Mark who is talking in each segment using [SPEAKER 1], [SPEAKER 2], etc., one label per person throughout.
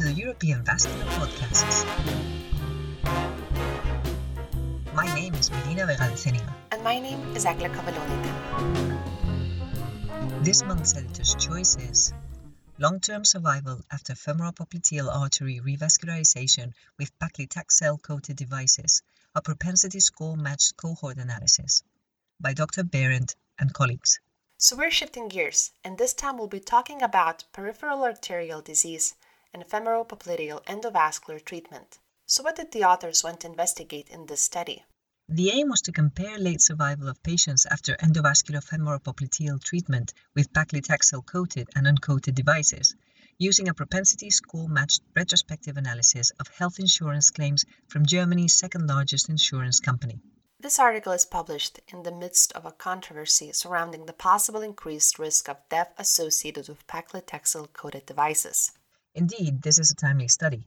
[SPEAKER 1] to the European Vascular Podcasts. My name is Melina Vega
[SPEAKER 2] And my name is Agla Kavalonita.
[SPEAKER 1] This month's editor's choice is Long-term survival after femoropopliteal artery revascularization with paclitaxel-coated devices, a propensity score matched cohort analysis by Dr. Behrendt and colleagues.
[SPEAKER 2] So we're shifting gears, and this time we'll be talking about peripheral arterial disease and femoropopliteal endovascular treatment. So what did the authors want to investigate in this study?
[SPEAKER 1] The aim was to compare late survival of patients after endovascular femoropopliteal treatment with paclitaxel coated and uncoated devices, using a propensity score matched retrospective analysis of health insurance claims from Germany's second largest insurance company.
[SPEAKER 2] This article is published in the midst of a controversy surrounding the possible increased risk of death associated with paclitaxel coated devices.
[SPEAKER 1] Indeed, this is a timely study.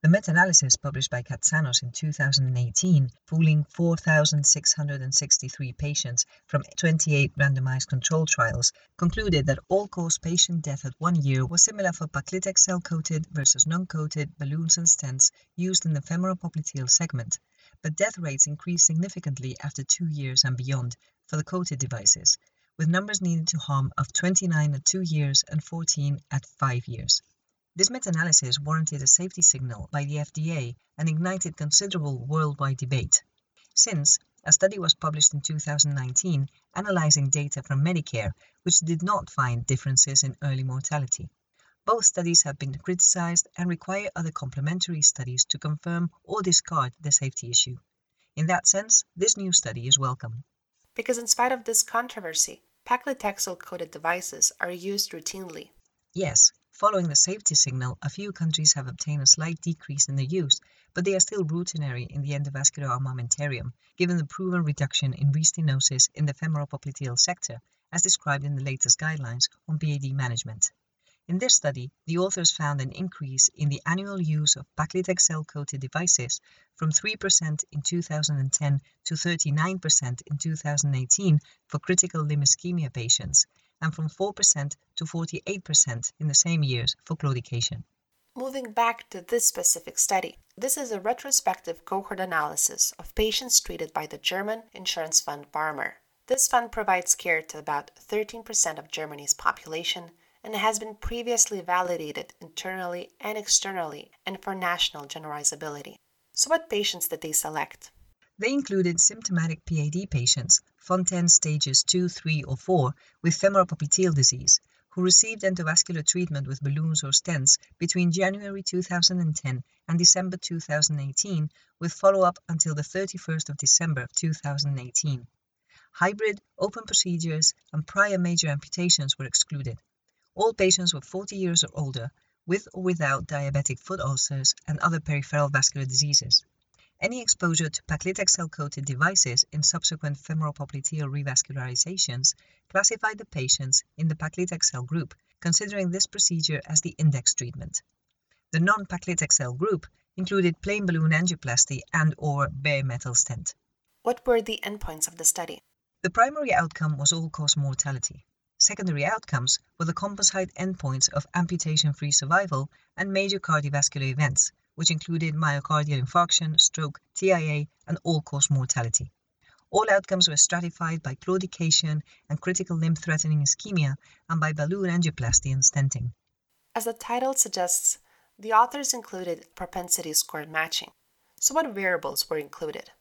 [SPEAKER 1] The meta analysis published by Katsanos in 2018, pooling 4,663 patients from 28 randomized control trials, concluded that all cause patient death at one year was similar for paclitaxel coated versus non coated balloons and stents used in the femoropopliteal segment but death rates increased significantly after two years and beyond for the coated devices, with numbers needed to harm of 29 at two years and 14 at five years. This meta-analysis warranted a safety signal by the FDA and ignited considerable worldwide debate. Since, a study was published in 2019 analyzing data from Medicare, which did not find differences in early mortality. Both studies have been criticized and require other complementary studies to confirm or discard the safety issue. In that sense, this new study is welcome.
[SPEAKER 2] Because in spite of this controversy, paclitaxel coated devices are used routinely.
[SPEAKER 1] Yes, following the safety signal, a few countries have obtained a slight decrease in their use, but they are still routinary in the endovascular armamentarium, given the proven reduction in restenosis in the femoropopliteal sector, as described in the latest guidelines on PAD management. In this study, the authors found an increase in the annual use of paclitaxel-coated devices from 3% in 2010 to 39% in 2018 for critical limb ischemia patients, and from 4% to 48% in the same years for claudication.
[SPEAKER 2] Moving back to this specific study, this is a retrospective cohort analysis of patients treated by the German insurance fund Barmer. This fund provides care to about 13% of Germany's population and has been previously validated internally and externally and for national generalizability. So, what patients did they select?
[SPEAKER 1] They included symptomatic PAD patients, Fontaine stages 2, 3, or 4, with femoropopliteal disease, who received endovascular treatment with balloons or stents between January 2010 and December 2018, with follow up until the 31st of December 2018. Hybrid, open procedures, and prior major amputations were excluded. All patients were 40 years or older, with or without diabetic foot ulcers and other peripheral vascular diseases. Any exposure to paclitaxel-coated devices in subsequent femoropopliteal revascularizations classified the patients in the paclitaxel group, considering this procedure as the index treatment. The non-paclitaxel group included plain balloon angioplasty and or bare metal stent.
[SPEAKER 2] What were the endpoints of the study?
[SPEAKER 1] The primary outcome was all-cause mortality. Secondary outcomes were the composite endpoints of amputation-free survival and major cardiovascular events, which included myocardial infarction, stroke, TIA, and all-cause mortality. All outcomes were stratified by claudication and critical limb-threatening ischemia and by balloon angioplasty and stenting.
[SPEAKER 2] As the title suggests, the authors included propensity score matching. So what variables were included?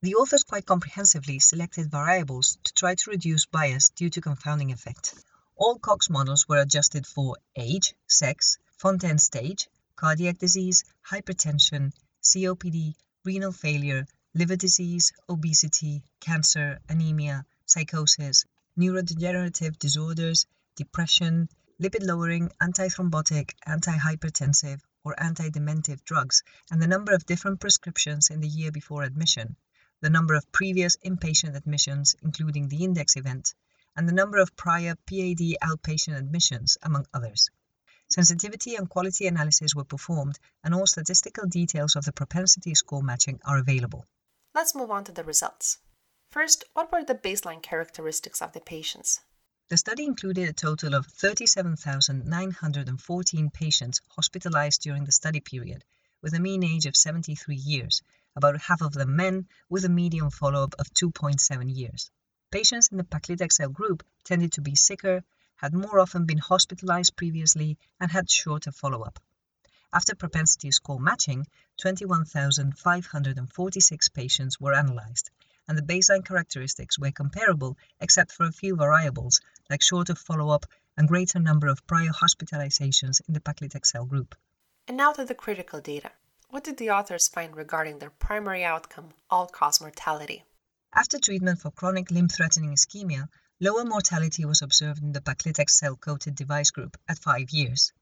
[SPEAKER 1] The authors quite comprehensively selected variables to try to reduce bias due to confounding effect. All Cox models were adjusted for age, sex, Fontaine stage, cardiac disease, hypertension, COPD, renal failure, liver disease, obesity, cancer, anemia, psychosis, neurodegenerative disorders, depression, lipid lowering, antithrombotic, antihypertensive, or antidementive drugs, and the number of different prescriptions in the year before admission the number of previous inpatient admissions, including the index event, and the number of prior PAD outpatient admissions, among others. Sensitivity and quality analysis were performed, and all statistical details of the propensity score matching are available.
[SPEAKER 2] Let's move on to the results. First, what were the baseline characteristics of the patients?
[SPEAKER 1] The study included a total of 37,914 patients hospitalized during the study period, with a mean age of 73 years, about half of them men, with a median follow up of 2.7 years. Patients in the paclitaxel group tended to be sicker, had more often been hospitalized previously, and had shorter follow up. After propensity score matching, 21,546 patients were analyzed, and the baseline characteristics were comparable except for a few variables like shorter follow up and greater number of prior hospitalizations in the paclitaxel group.
[SPEAKER 2] And now to the critical data. What did the authors find regarding their primary outcome, all cause mortality?
[SPEAKER 1] After treatment for chronic limb threatening ischemia, lower mortality was observed in the paclitaxel coated device group at 5 years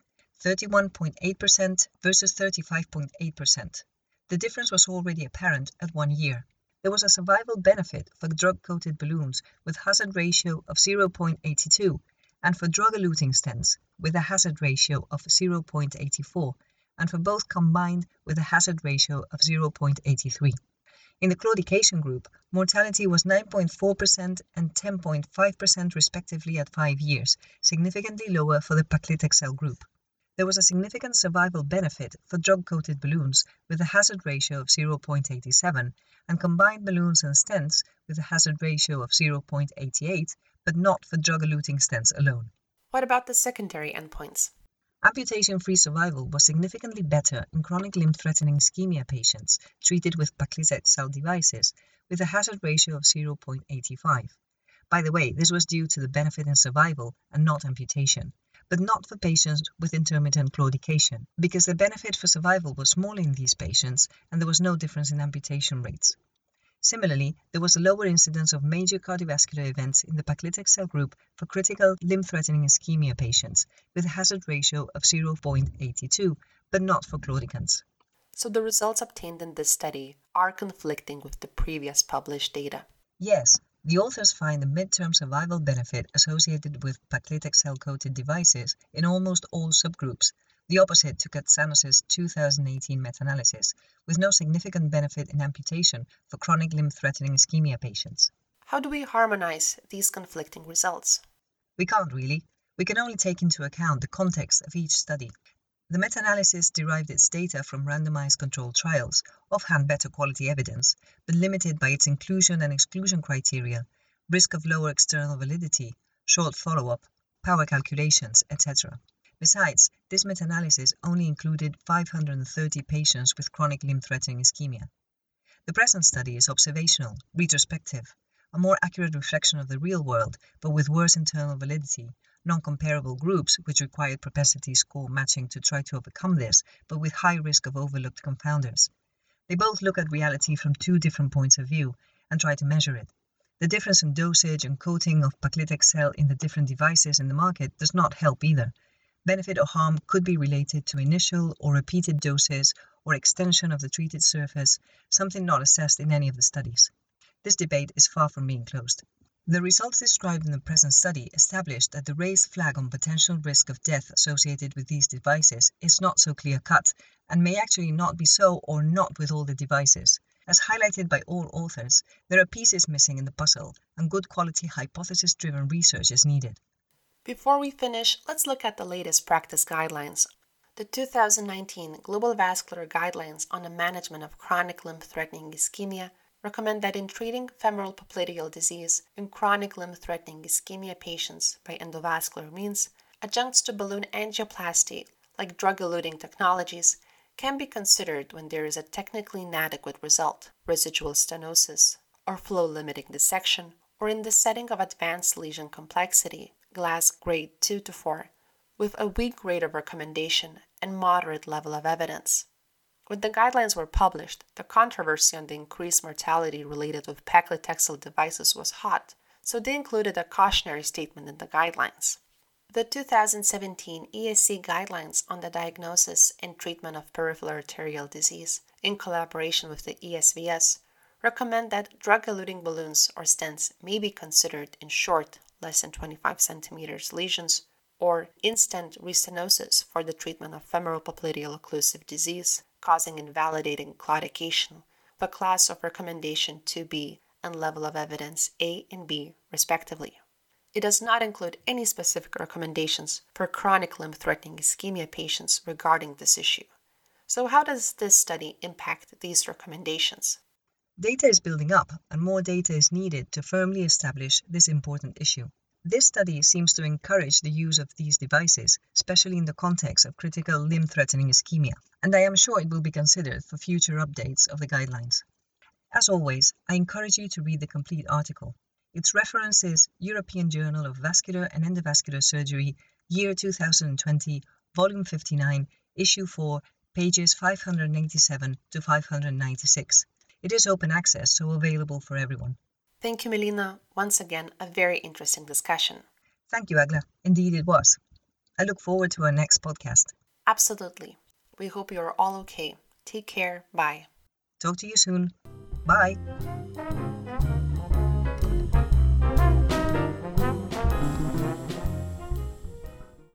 [SPEAKER 1] 31.8% versus 35.8%. The difference was already apparent at one year. There was a survival benefit for drug coated balloons with hazard ratio of 0.82 and for drug eluting stents with a hazard ratio of 0.84 and for both combined with a hazard ratio of 0.83. In the claudication group, mortality was 9.4% and 10.5% respectively at 5 years, significantly lower for the paclitaxel group. There was a significant survival benefit for drug-coated balloons with a hazard ratio of 0.87 and combined balloons and stents with a hazard ratio of 0.88, but not for drug-eluting stents alone.
[SPEAKER 2] What about the secondary endpoints?
[SPEAKER 1] Amputation-free survival was significantly better in chronic limb-threatening ischemia patients treated with paclitaxel devices with a hazard ratio of 0.85. By the way, this was due to the benefit in survival and not amputation, but not for patients with intermittent claudication, because the benefit for survival was small in these patients and there was no difference in amputation rates. Similarly, there was a lower incidence of major cardiovascular events in the paclitaxel group for critical limb-threatening ischemia patients with a hazard ratio of 0.82, but not for claudicants.
[SPEAKER 2] So the results obtained in this study are conflicting with the previous published data.
[SPEAKER 1] Yes, the authors find a midterm survival benefit associated with paclitaxel-coated devices in almost all subgroups, the opposite to Katsanos' 2018 meta-analysis, with no significant benefit in amputation for chronic limb-threatening ischemia patients.
[SPEAKER 2] How do we harmonize these conflicting results?
[SPEAKER 1] We can't really. We can only take into account the context of each study. The meta-analysis derived its data from randomized controlled trials, offhand better quality evidence, but limited by its inclusion and exclusion criteria, risk of lower external validity, short follow-up, power calculations, etc. Besides, this meta-analysis only included 530 patients with chronic limb-threatening ischemia. The present study is observational, retrospective, a more accurate reflection of the real world, but with worse internal validity, non-comparable groups which required propensity score matching to try to overcome this, but with high risk of overlooked confounders. They both look at reality from two different points of view and try to measure it. The difference in dosage and coating of paclitaxel in the different devices in the market does not help either, Benefit or harm could be related to initial or repeated doses or extension of the treated surface, something not assessed in any of the studies. This debate is far from being closed. The results described in the present study established that the raised flag on potential risk of death associated with these devices is not so clear cut and may actually not be so or not with all the devices. As highlighted by all authors, there are pieces missing in the puzzle and good quality hypothesis driven research is needed.
[SPEAKER 2] Before we finish, let's look at the latest practice guidelines. The 2019 Global Vascular Guidelines on the Management of Chronic Limb Threatening Ischemia recommend that in treating femoropopliteal disease in chronic limb threatening ischemia patients by endovascular means, adjuncts to balloon angioplasty, like drug eluting technologies, can be considered when there is a technically inadequate result, residual stenosis, or flow limiting dissection, or in the setting of advanced lesion complexity, glass grade 2 to 4, with a weak grade of recommendation and moderate level of evidence. When the guidelines were published, the controversy on the increased mortality related with paclitaxel devices was hot, so they included a cautionary statement in the guidelines. The 2017 ESC guidelines on the diagnosis and treatment of peripheral arterial disease, in collaboration with the ESVS, recommend that drug eluting balloons or stents may be considered in short, less than 25 centimeters lesions, or in-stent restenosis for the treatment of femoropopliteal occlusive disease causing invalidating claudication, the class of recommendation 2B and level of evidence A and B, respectively. It does not include any specific recommendations for chronic limb threatening ischemia patients regarding this issue. So, how does this study impact these recommendations?
[SPEAKER 1] Data is building up, and more data is needed to firmly establish this important issue. This study seems to encourage the use of these devices, especially in the context of critical limb threatening ischemia, and I am sure it will be considered for future updates of the guidelines. As always, I encourage you to read the complete article. Its reference is European Journal of Vascular and Endovascular Surgery, year 2020, volume 59, issue 4, pages 587 to 596. It is open access, so available for everyone.
[SPEAKER 2] Thank you, Melina. Once again, a very interesting discussion.
[SPEAKER 1] Thank you, Agla. Indeed, it was. I look forward to our next podcast.
[SPEAKER 2] Absolutely. We hope you are all okay. Take care. Bye.
[SPEAKER 1] Talk to you soon. Bye.